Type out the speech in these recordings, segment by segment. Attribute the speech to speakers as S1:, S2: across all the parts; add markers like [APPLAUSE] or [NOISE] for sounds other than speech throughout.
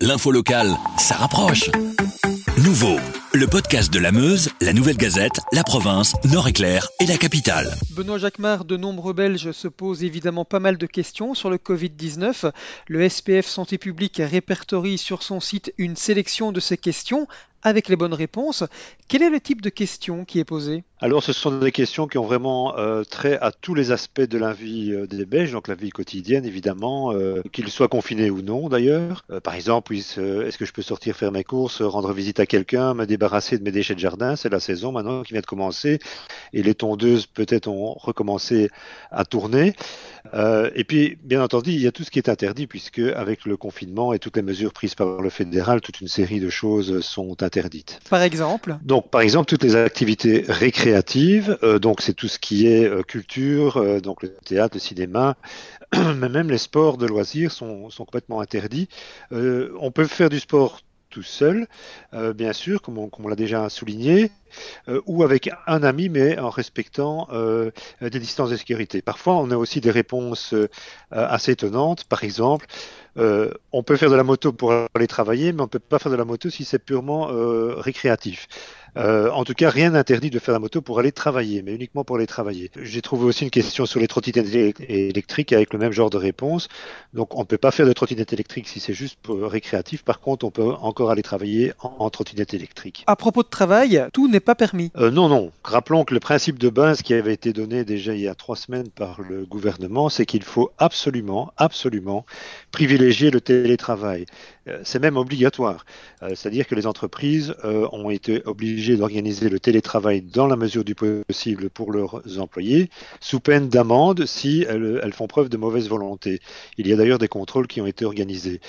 S1: L'info locale, ça rapproche. Nouveau, le podcast de la Meuse, la Nouvelle Gazette, la province, Nord-Éclair et la capitale.
S2: Benoît Jacquemart, de nombreux Belges se posent évidemment pas mal de questions sur le Covid-19. Le SPF Santé publique répertorie sur son site une sélection de ces questions avec les bonnes réponses. Quel est le type de question qui est posé
S3: Alors, ce sont des questions qui ont vraiment euh, trait à tous les aspects de la vie euh, des Belges, donc la vie quotidienne évidemment, euh, qu'ils soient confinés ou non d'ailleurs. par exemple, est-ce que je peux sortir faire mes courses, rendre visite à quelqu'un, me débarrasser de mes déchets de jardin? C'est la saison maintenant qui vient de commencer et les tondeuses peut-être ont recommencé à tourner. Et puis, bien entendu, il y a tout ce qui est interdit puisque avec le confinement et toutes les mesures prises par le fédéral, toute une série de choses sont interdites
S2: par exemple
S3: Donc, par exemple, toutes les activités récréatives, euh, donc c'est tout ce qui est euh, culture, euh, donc le théâtre, le cinéma, [CLEARS THROAT] mais même les sports de loisirs sont, sont complètement interdits. on peut faire du sport tout seul, bien sûr, comme on, comme on l'a déjà souligné, ou avec un ami, mais en respectant des distances de sécurité. Parfois, on a aussi des réponses assez étonnantes. Par exemple, euh, on peut faire de la moto pour aller travailler, mais on ne peut pas faire de la moto si c'est purement euh, récréatif. Euh, en tout cas, rien n'interdit de faire la moto pour aller travailler, mais uniquement pour aller travailler. J'ai trouvé aussi une question sur les trottinettes électriques avec le même genre de réponse. Donc, on ne peut pas faire de trottinette électrique si c'est juste récréatif. Par contre, on peut encore aller travailler en, trottinette électrique.
S2: À propos de travail, tout n'est pas permis.
S3: non, non. Rappelons que le principe de base qui avait été donné déjà il y a trois semaines par le gouvernement, c'est qu'il faut absolument, absolument privilégier le télétravail. Euh, c'est même obligatoire. Euh, c'est-à-dire que les entreprises euh, ont été obligées d'organiser le télétravail dans la mesure du possible pour leurs employés, sous peine d'amende si elles, font preuve de mauvaise volonté. Il y a d'ailleurs des contrôles qui ont été organisés.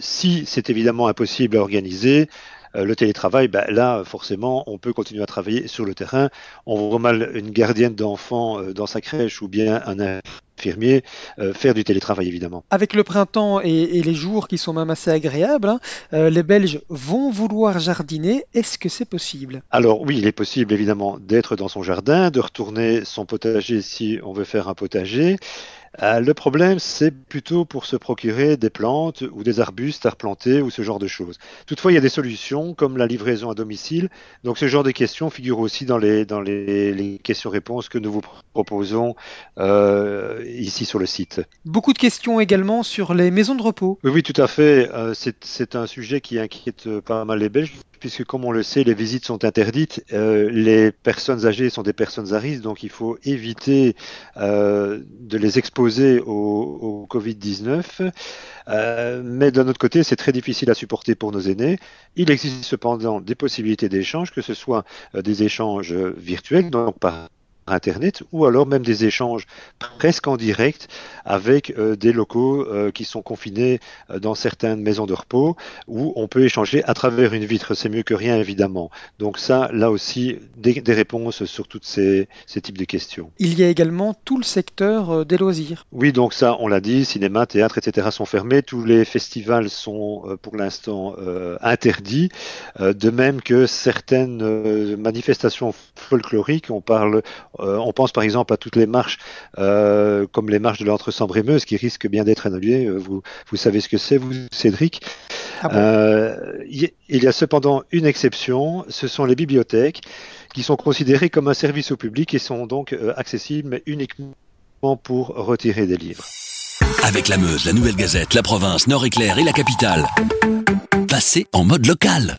S3: si c'est évidemment impossible à organiser, le télétravail, ben là, forcément, on peut continuer à travailler sur le terrain. On voit mal une gardienne d'enfants dans sa crèche ou bien un infirmiers, euh, faire du télétravail évidemment.
S2: Avec le printemps et, les jours qui sont même assez agréables, hein, euh, les Belges vont vouloir jardiner. Est-ce que c'est possible?
S3: Alors oui, il est possible évidemment d'être dans son jardin, de retourner son potager si on veut faire un potager. Euh, le problème, c'est plutôt pour se procurer des plantes ou des arbustes à replanter ou ce genre de choses. Toutefois, il y a des solutions comme la livraison à domicile. Donc, ce genre de questions figure aussi dans les, dans les, questions-réponses que nous vous proposons euh, ici sur le site.
S2: Beaucoup de questions également sur les maisons de repos.
S3: Oui, oui tout à fait. Euh, c'est un sujet qui inquiète pas mal les Belges puisque comme on le sait, les visites sont interdites. Euh, les personnes âgées sont des personnes à risque, donc il faut éviter euh, de les exposer au, Covid-19. Euh, mais d'un autre côté, c'est très difficile à supporter pour nos aînés. Il existe cependant des possibilités d'échange, que ce soit des échanges virtuels, donc par Internet ou alors même des échanges presque en direct avec euh, des locaux euh, qui sont confinés euh, dans certaines maisons de repos où on peut échanger à travers une vitre. C'est mieux que rien évidemment. Donc ça, là aussi, des, réponses sur toutes ces, ces, types de questions.
S2: Il y a également tout le secteur des loisirs.
S3: Oui, donc ça, on l'a dit, cinéma, théâtre, etc. sont fermés. Tous les festivals sont pour l'instant interdits. de même que certaines manifestations folkloriques, on parle euh, on pense par exemple à toutes les marches, euh, comme les marches de l'entre-sambre-et-meuse, qui risquent bien d'être annulées. Euh, vous, vous savez ce que c'est, vous, Cédric ah Il y a cependant une exception, ce sont les bibliothèques, qui sont considérées comme un service au public et sont donc accessibles, mais uniquement pour retirer des livres.
S1: Avec la Meuse, la Nouvelle Gazette, la province, Nord-Éclair et la capitale, passez en mode local.